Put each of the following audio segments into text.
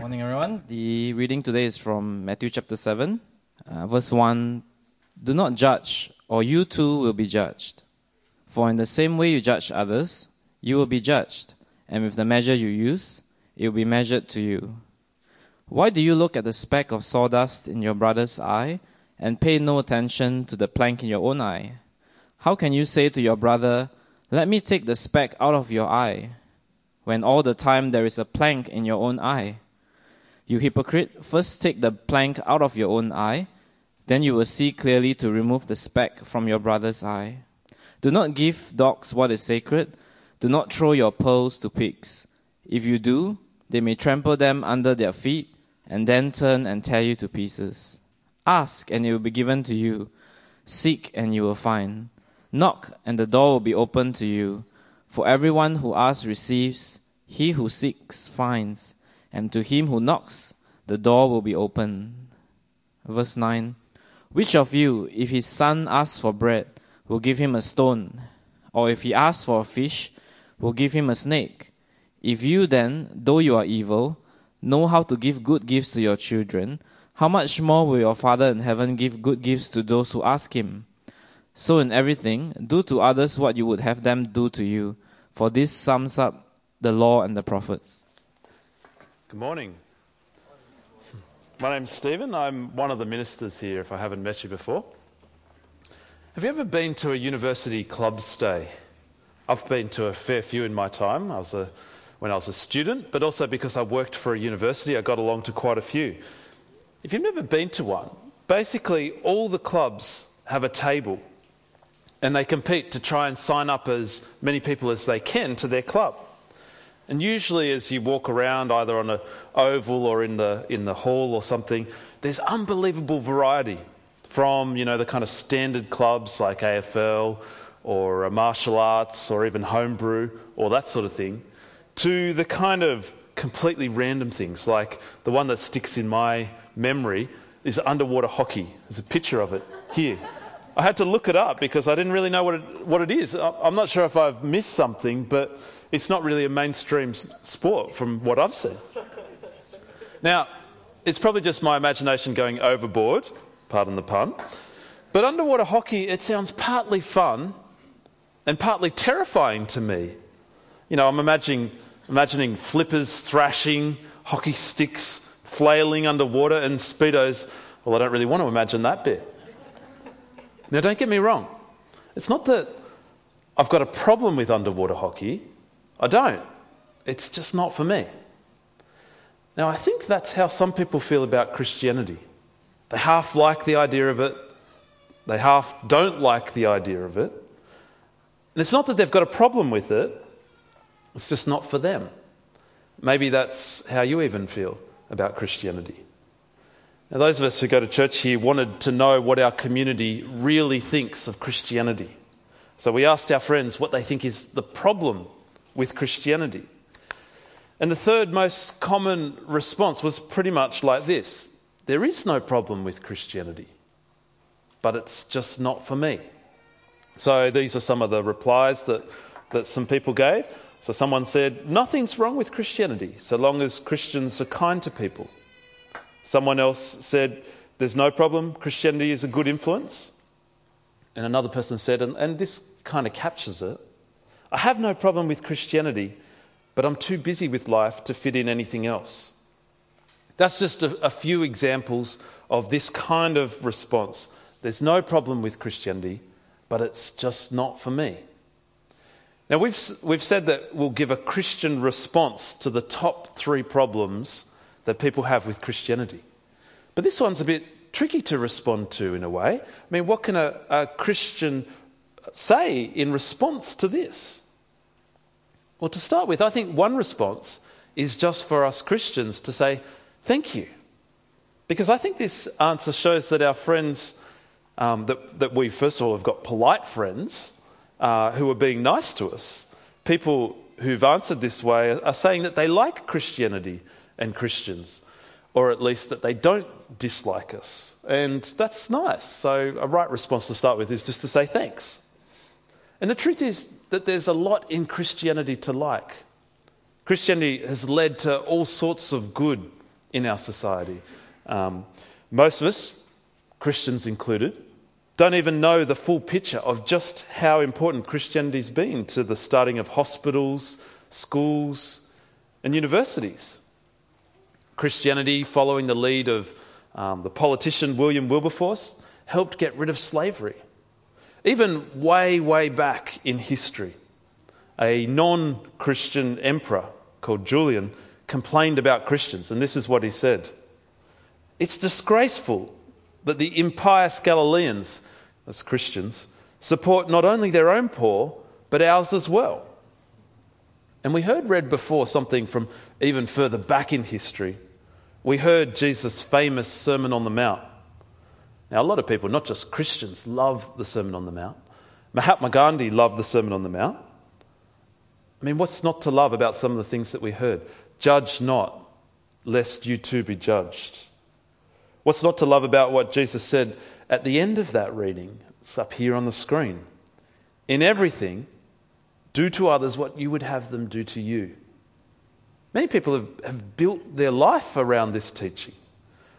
Morning, everyone. The reading today is from Matthew chapter 7, uh, verse 1. Do not judge, or you too will be judged. For in the same way you judge others, you will be judged, and with the measure you use, it will be measured to you. Why do you look at the speck of sawdust in your brother's eye and pay no attention to the plank in your own eye? How can you say to your brother, Let me take the speck out of your eye, when all the time there is a plank in your own eye? You hypocrite, first take the plank out of your own eye, then you will see clearly to remove the speck from your brother's eye. Do not give dogs what is sacred. Do not throw your pearls to pigs. If you do, they may trample them under their feet and then turn and tear you to pieces. Ask, and it will be given to you. Seek, and you will find. Knock, and the door will be opened to you. For everyone who asks receives, he who seeks finds and to him who knocks, the door will be open. Verse 9 Which of you, if his son asks for bread, will give him a stone? Or if he asks for a fish, will give him a snake? If you then, though you are evil, know how to give good gifts to your children, how much more will your Father in heaven give good gifts to those who ask him? So in everything, do to others what you would have them do to you, for this sums up the law and the prophets. Good morning. My name's Stephen. I'm one of the ministers here, if I haven't met you before. Have you ever been to a university clubs day? I've been to a fair few in my time. I was a, when I was a student, but also because I worked for a university, I got along to quite a few. If you've never been to one, basically all the clubs have a table and they compete to try and sign up as many people as they can to their club. And usually, as you walk around, either on an oval or in the, in the hall or something, there's unbelievable variety from, you know, the kind of standard clubs like AFL or uh, martial arts or even homebrew or that sort of thing, to the kind of completely random things like the one that sticks in my memory is underwater hockey. There's a picture of it here. I had to look it up because I didn't really know what it, what it is. I'm not sure if I've missed something, but it's not really a mainstream sport from what I've seen. Now, it's probably just my imagination going overboard, pardon the pun, but underwater hockey, it sounds partly fun and partly terrifying to me. You know, I'm imagining, imagining flippers thrashing, hockey sticks flailing underwater, and Speedos. Well, I don't really want to imagine that bit. Now, don't get me wrong. It's not that I've got a problem with underwater hockey. I don't. It's just not for me. Now, I think that's how some people feel about Christianity. They half like the idea of it, they half don't like the idea of it. And it's not that they've got a problem with it, it's just not for them. Maybe that's how you even feel about Christianity. Now, those of us who go to church here wanted to know what our community really thinks of Christianity. So we asked our friends what they think is the problem with Christianity. And the third most common response was pretty much like this There is no problem with Christianity, but it's just not for me. So these are some of the replies that, that some people gave. So someone said, Nothing's wrong with Christianity so long as Christians are kind to people. Someone else said, There's no problem, Christianity is a good influence. And another person said, and, and this kind of captures it I have no problem with Christianity, but I'm too busy with life to fit in anything else. That's just a, a, few examples of this kind of response. There's no problem with Christianity, but it's just not for me. Now, we've, we've said that we'll give a Christian response to the top three problems that people have with Christianity. But this one's a bit tricky to respond to in a way. I mean, what can a, a Christian say in response to this? Well, to start with, I think one response is just for us Christians to say, thank you. Because I think this answer shows that our friends, um, that, that we first of all have got polite friends uh, who are being nice to us. People who've answered this way are saying that they like Christianity and Christians, or at least that they don't dislike us. And that's nice. So, a right response to start with is just to say thanks. And the truth is that there's a lot in Christianity to like. Christianity has led to all sorts of good in our society. Um, most of us, Christians included, don't even know the full picture of just how important Christianity's been to the starting of hospitals, schools, and universities. Christianity, following the lead of um, the politician William Wilberforce, helped get rid of slavery. Even way, way back in history, a non Christian emperor called Julian complained about Christians, and this is what he said It's disgraceful that the impious Galileans, as Christians, support not only their own poor, but ours as well. And we heard read before something from even further back in history. We heard Jesus' famous Sermon on the Mount. Now, a lot of people, not just Christians, love the Sermon on the Mount. Mahatma Gandhi loved the Sermon on the Mount. I mean, what's not to love about some of the things that we heard? Judge not, lest you too be judged. What's not to love about what Jesus said at the end of that reading? It's up here on the screen. In everything, do to others what you would have them do to you. Many people have, have built their life around this teaching.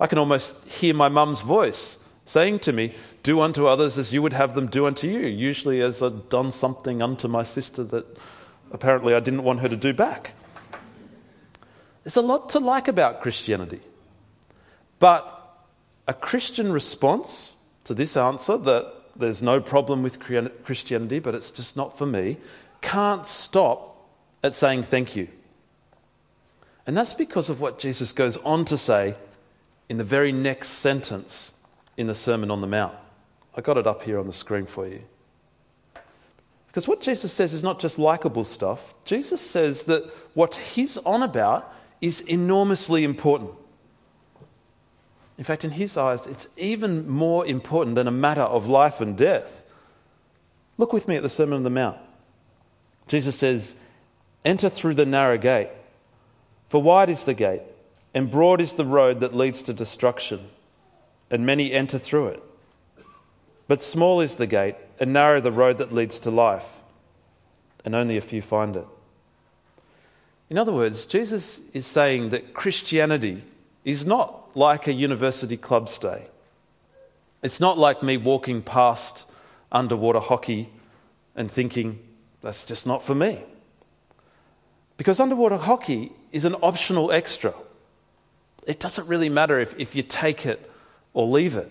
I can almost hear my mum's voice saying to me, Do unto others as you would have them do unto you, usually as I'd done something unto my sister that apparently I didn't want her to do back. There's a lot to like about Christianity. But a Christian response to this answer that there's no problem with Christianity, but it's just not for me, can't stop at saying thank you. And that's because of what Jesus goes on to say in the very next sentence in the Sermon on the Mount. I got it up here on the screen for you. Because what Jesus says is not just likable stuff. Jesus says that what he's on about is enormously important. In fact, in his eyes, it's even more important than a matter of life and death. Look with me at the Sermon on the Mount. Jesus says, Enter through the narrow gate, for wide is the gate, and broad is the road that leads to destruction and many enter through it. But small is the gate, and narrow the road that leads to life, and only a few find it. In other words, Jesus is saying that Christianity is not like a university clubs day. It's not like me walking past underwater hockey and thinking, that's just not for me. Because underwater hockey is an optional extra. It doesn't really matter if, if you take it or leave it.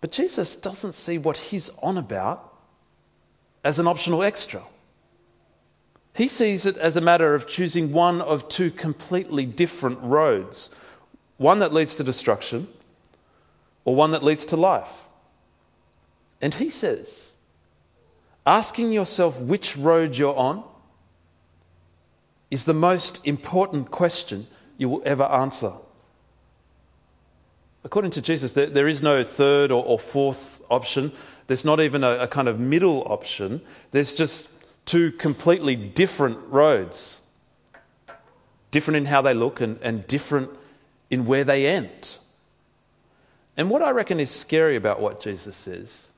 But Jesus doesn't see what he's on about as an optional extra. He sees it as a matter of choosing one of two completely different roads one that leads to destruction or one that leads to life. And he says, asking yourself which road you're on is the most important question you will ever answer. According to Jesus, there, there is no third or, or, fourth option. There's not even a, a kind of middle option. There's just two completely different roads different in how they look and, and different in where they end. And what I reckon is scary about what Jesus says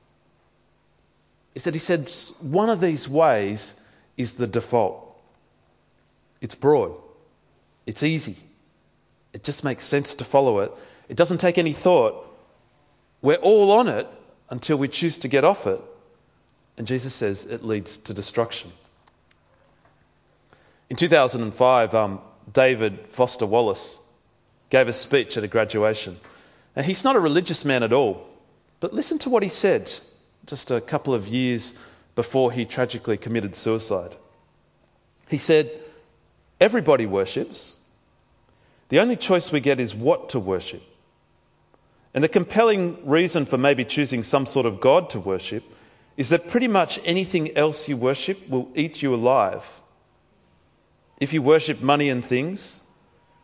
is that he said one of these ways is the default. It's broad, it's easy, it just makes sense to follow it. It doesn't take any thought. We're all on it until we choose to get off it. And Jesus says it leads to destruction. In 2005, um, David Foster Wallace gave a speech at a graduation. And he's not a religious man at all, but listen to what he said just a couple of years before he tragically committed suicide. He said, Everybody worships. The only choice we get is what to worship. And the compelling reason for maybe choosing some sort of God to worship is that pretty much anything else you worship will eat you alive. If you worship money and things,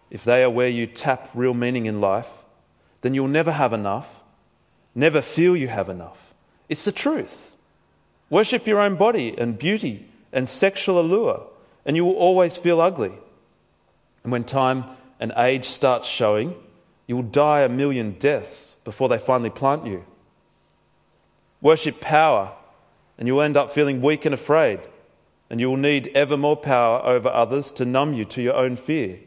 if they are where you tap real meaning in life, then you'll never have enough, never feel you have enough. It's the truth. Worship your own body and beauty and sexual allure, and you will always feel ugly. And when time and age starts showing, you will die a million deaths before they finally plant you. Worship power, and you will end up feeling weak and afraid, and you will need ever more power over others to numb you to your own fear.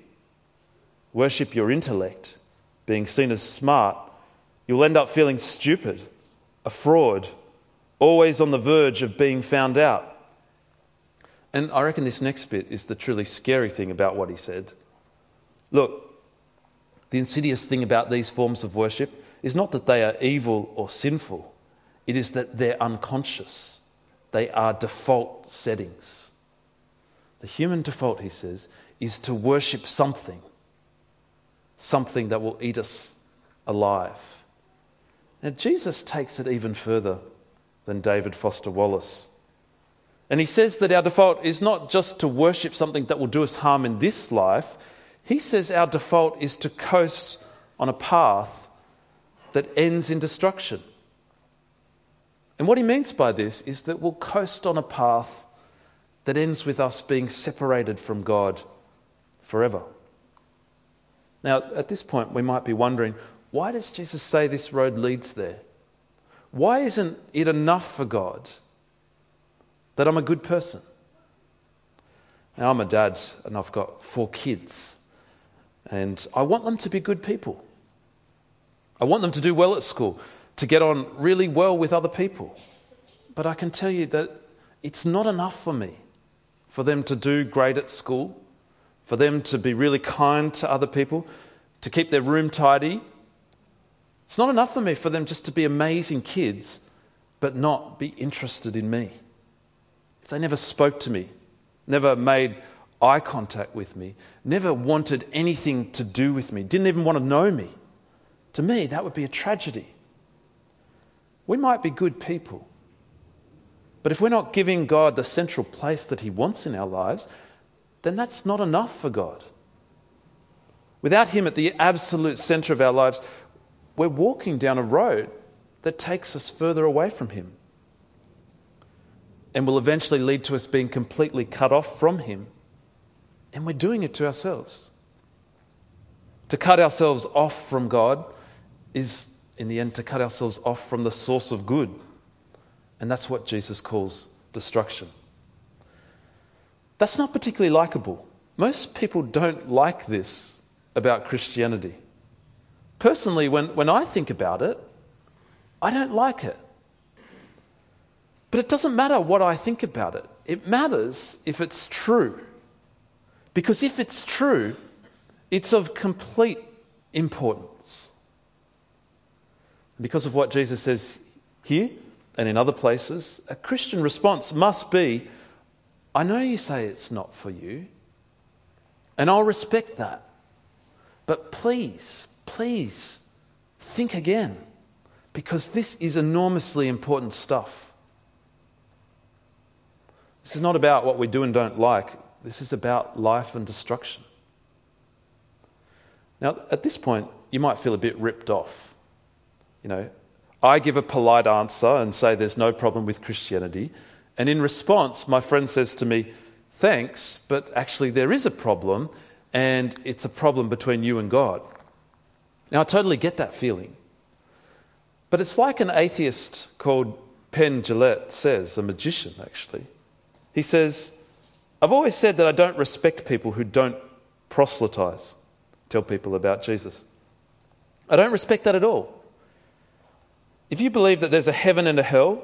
worship your intellect, being seen as smart, you'll end up feeling stupid, a fraud, always on the verge of being found out. And I reckon this next bit is the truly scary thing about what he said. Look, the insidious thing about these forms of worship is not that they are evil or sinful, it is that they're unconscious. They are default settings. The human default, he says, is to worship something, something that will eat us alive. Now, Jesus takes it even further than David Foster Wallace. And he says that our default is not just to worship something that will do us harm in this life, he says our default is to coast on a path that ends in destruction. And what he means by this is that we'll coast on a path that ends with us being separated from God forever. Now, at this point, we might be wondering why does Jesus say this road leads there? Why isn't it enough for God that I'm a good person? Now, I'm a dad and I've got four kids. And I want them to be good people. I want them to do well at school, to get on really well with other people. But I can tell you that it's not enough for me for them to do great at school, for them to be really kind to other people, to keep their room tidy. It's not enough for me for them just to be amazing kids, but not be interested in me. If they never spoke to me, never made eye contact with me, never wanted anything to do with me, didn't even want to know me, to me, that would be a tragedy. We might be good people, but if we're not giving God the central place that He wants in our lives, then that's not enough for God. Without Him at the absolute center of our lives, we're walking down a road that takes us further away from Him and will eventually lead to us being completely cut off from Him and we're doing it to ourselves. To cut ourselves off from God is, in the end, to cut ourselves off from the source of good. And that's what Jesus calls destruction. That's not particularly likable. Most people don't like this about Christianity. Personally, when, when I think about it, I don't like it. But it doesn't matter what I think about it, it matters if it's true. Because if it's true, it's of complete importance. Because of what Jesus says here and in other places, a Christian response must be I know you say it's not for you, and I'll respect that. But please, please think again, because this is enormously important stuff. This is not about what we do and don't like. This is about life and destruction. Now, at this point, you might feel a bit ripped off. You know, I give a polite answer and say there's no problem with Christianity. And in response, my friend says to me, Thanks, but actually there is a problem, and it's a problem between you and God. Now, I totally get that feeling. But it's like an atheist called Penn Jillette says, a magician actually. He says, I've always said that I don't respect people who don't proselytize, tell people about Jesus. I don't respect that at all. If you believe that there's a heaven and a hell,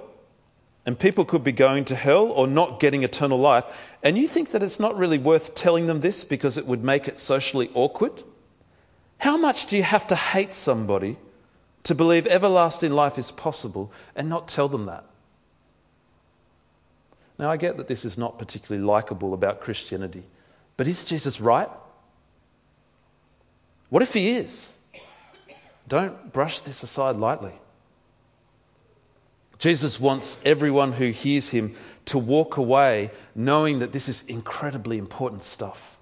and people could be going to hell or not getting eternal life, and you think that it's not really worth telling them this because it would make it socially awkward, how much do you have to hate somebody to believe everlasting life is possible and not tell them that? Now, I get that this is not particularly likable about Christianity, but is Jesus right? What if he is? Don't brush this aside lightly. Jesus wants everyone who hears him to walk away knowing that this is incredibly important stuff.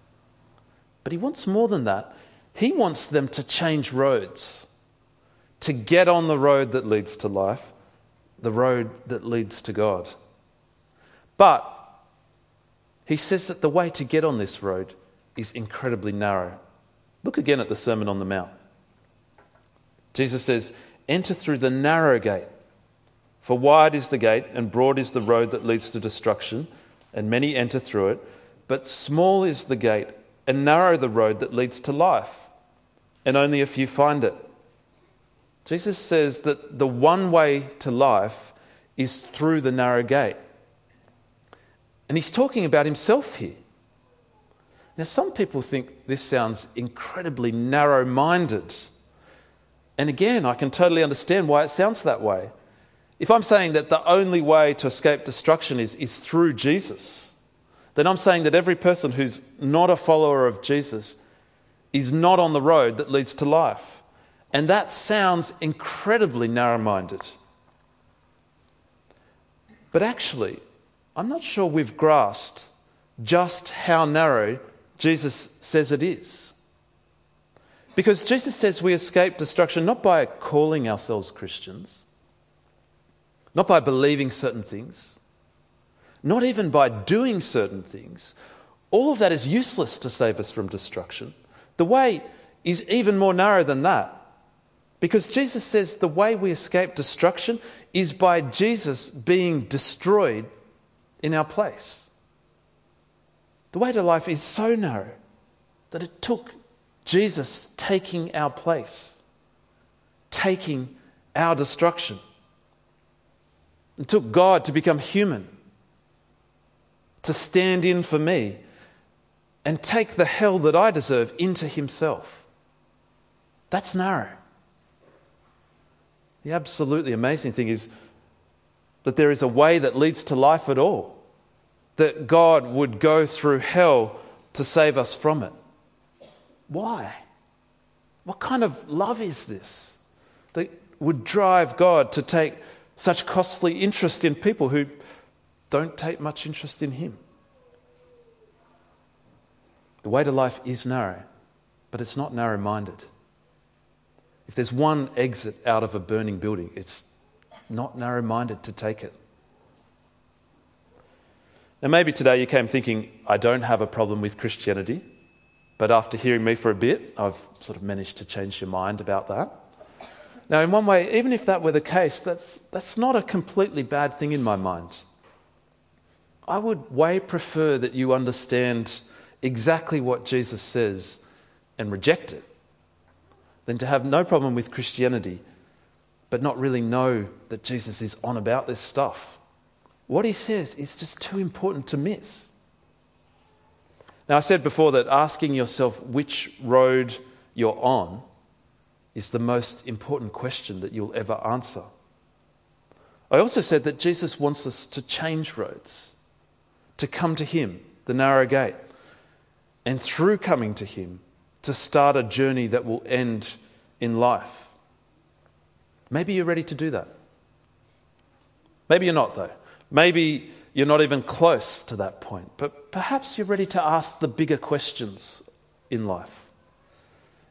But he wants more than that. He wants them to change roads, to get on the road that leads to life, the road that leads to God. But he says that the way to get on this road is incredibly narrow. Look again at the Sermon on the Mount. Jesus says, Enter through the narrow gate, for wide is the gate and broad is the road that leads to destruction, and many enter through it. But small is the gate and narrow the road that leads to life, and only a few find it. Jesus says that the one way to life is through the narrow gate. And he's talking about himself here. Now, some people think this sounds incredibly narrow minded. And again, I can totally understand why it sounds that way. If I'm saying that the only way to escape destruction is, is through Jesus, then I'm saying that every person who's not a follower of Jesus is not on the road that leads to life. And that sounds incredibly narrow minded. But actually, I'm not sure we've grasped just how narrow Jesus says it is. Because Jesus says we escape destruction not by calling ourselves Christians, not by believing certain things, not even by doing certain things. All of that is useless to save us from destruction. The way is even more narrow than that. Because Jesus says the way we escape destruction is by Jesus being destroyed in our place. The way to life is so narrow that it took Jesus taking our place, taking our destruction. It took God to become human, to stand in for me, and take the hell that I deserve into himself. That's narrow. The absolutely amazing thing is that there is a way that leads to life at all, that God would go through hell to save us from it. Why? What kind of love is this that would drive God to take such costly interest in people who don't take much interest in Him? The way to life is narrow, but it's not narrow minded. If there's one exit out of a burning building, it's not narrow minded to take it. Now, maybe today you came thinking, I don't have a problem with Christianity, but after hearing me for a bit, I've sort of managed to change your mind about that. Now, in one way, even if that were the case, that's, that's not a completely bad thing in my mind. I would way prefer that you understand exactly what Jesus says and reject it than to have no problem with Christianity, but not really know that Jesus is on about this stuff. What he says is just too important to miss. Now, I said before that asking yourself which road you're on is the most important question that you'll ever answer. I also said that Jesus wants us to change roads, to come to Him, the narrow gate, and through coming to Him, to start a journey that will end in life. Maybe you're ready to do that. Maybe you're not, though. Maybe you're not even close to that point. But perhaps you're ready to ask the bigger questions in life.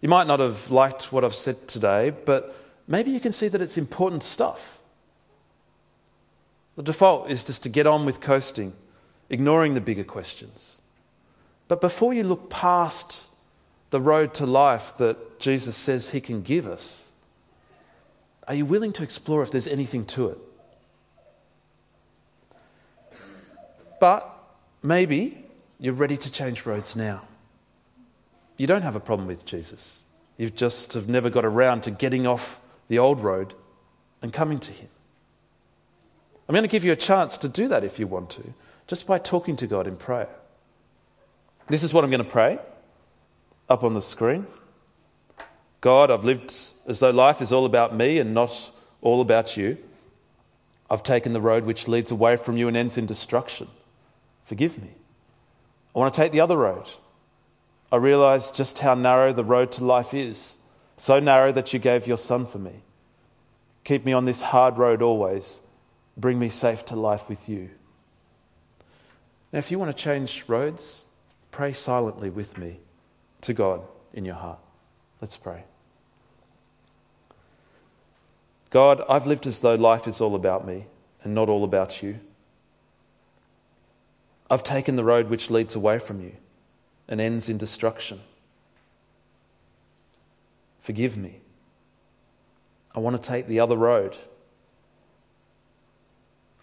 You might not have liked what I've said today, but maybe you can see that it's important stuff. The default is just to get on with coasting, ignoring the bigger questions. But before you look past the road to life that Jesus says he can give us, are you willing to explore if there's anything to it? But maybe you're ready to change roads now. You don't have a problem with Jesus. You've just have never got around to getting off the old road and coming to Him. I'm going to give you a chance to do that if you want to, just by talking to God in prayer. This is what I'm going to pray up on the screen. God, I've lived as though life is all about me and not all about you. I've taken the road which leads away from you and ends in destruction. Forgive me. I want to take the other road. I realize just how narrow the road to life is, so narrow that you gave your son for me. Keep me on this hard road always. Bring me safe to life with you. Now, if you want to change roads, pray silently with me to God in your heart. Let's pray. God, I've lived as though life is all about me and not all about you. I've taken the road which leads away from you and ends in destruction. Forgive me. I want to take the other road.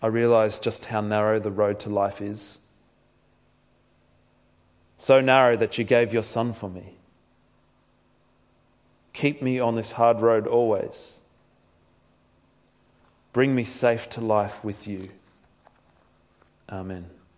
I realize just how narrow the road to life is so narrow that you gave your son for me. Keep me on this hard road always. Bring me safe to life with you. Amen.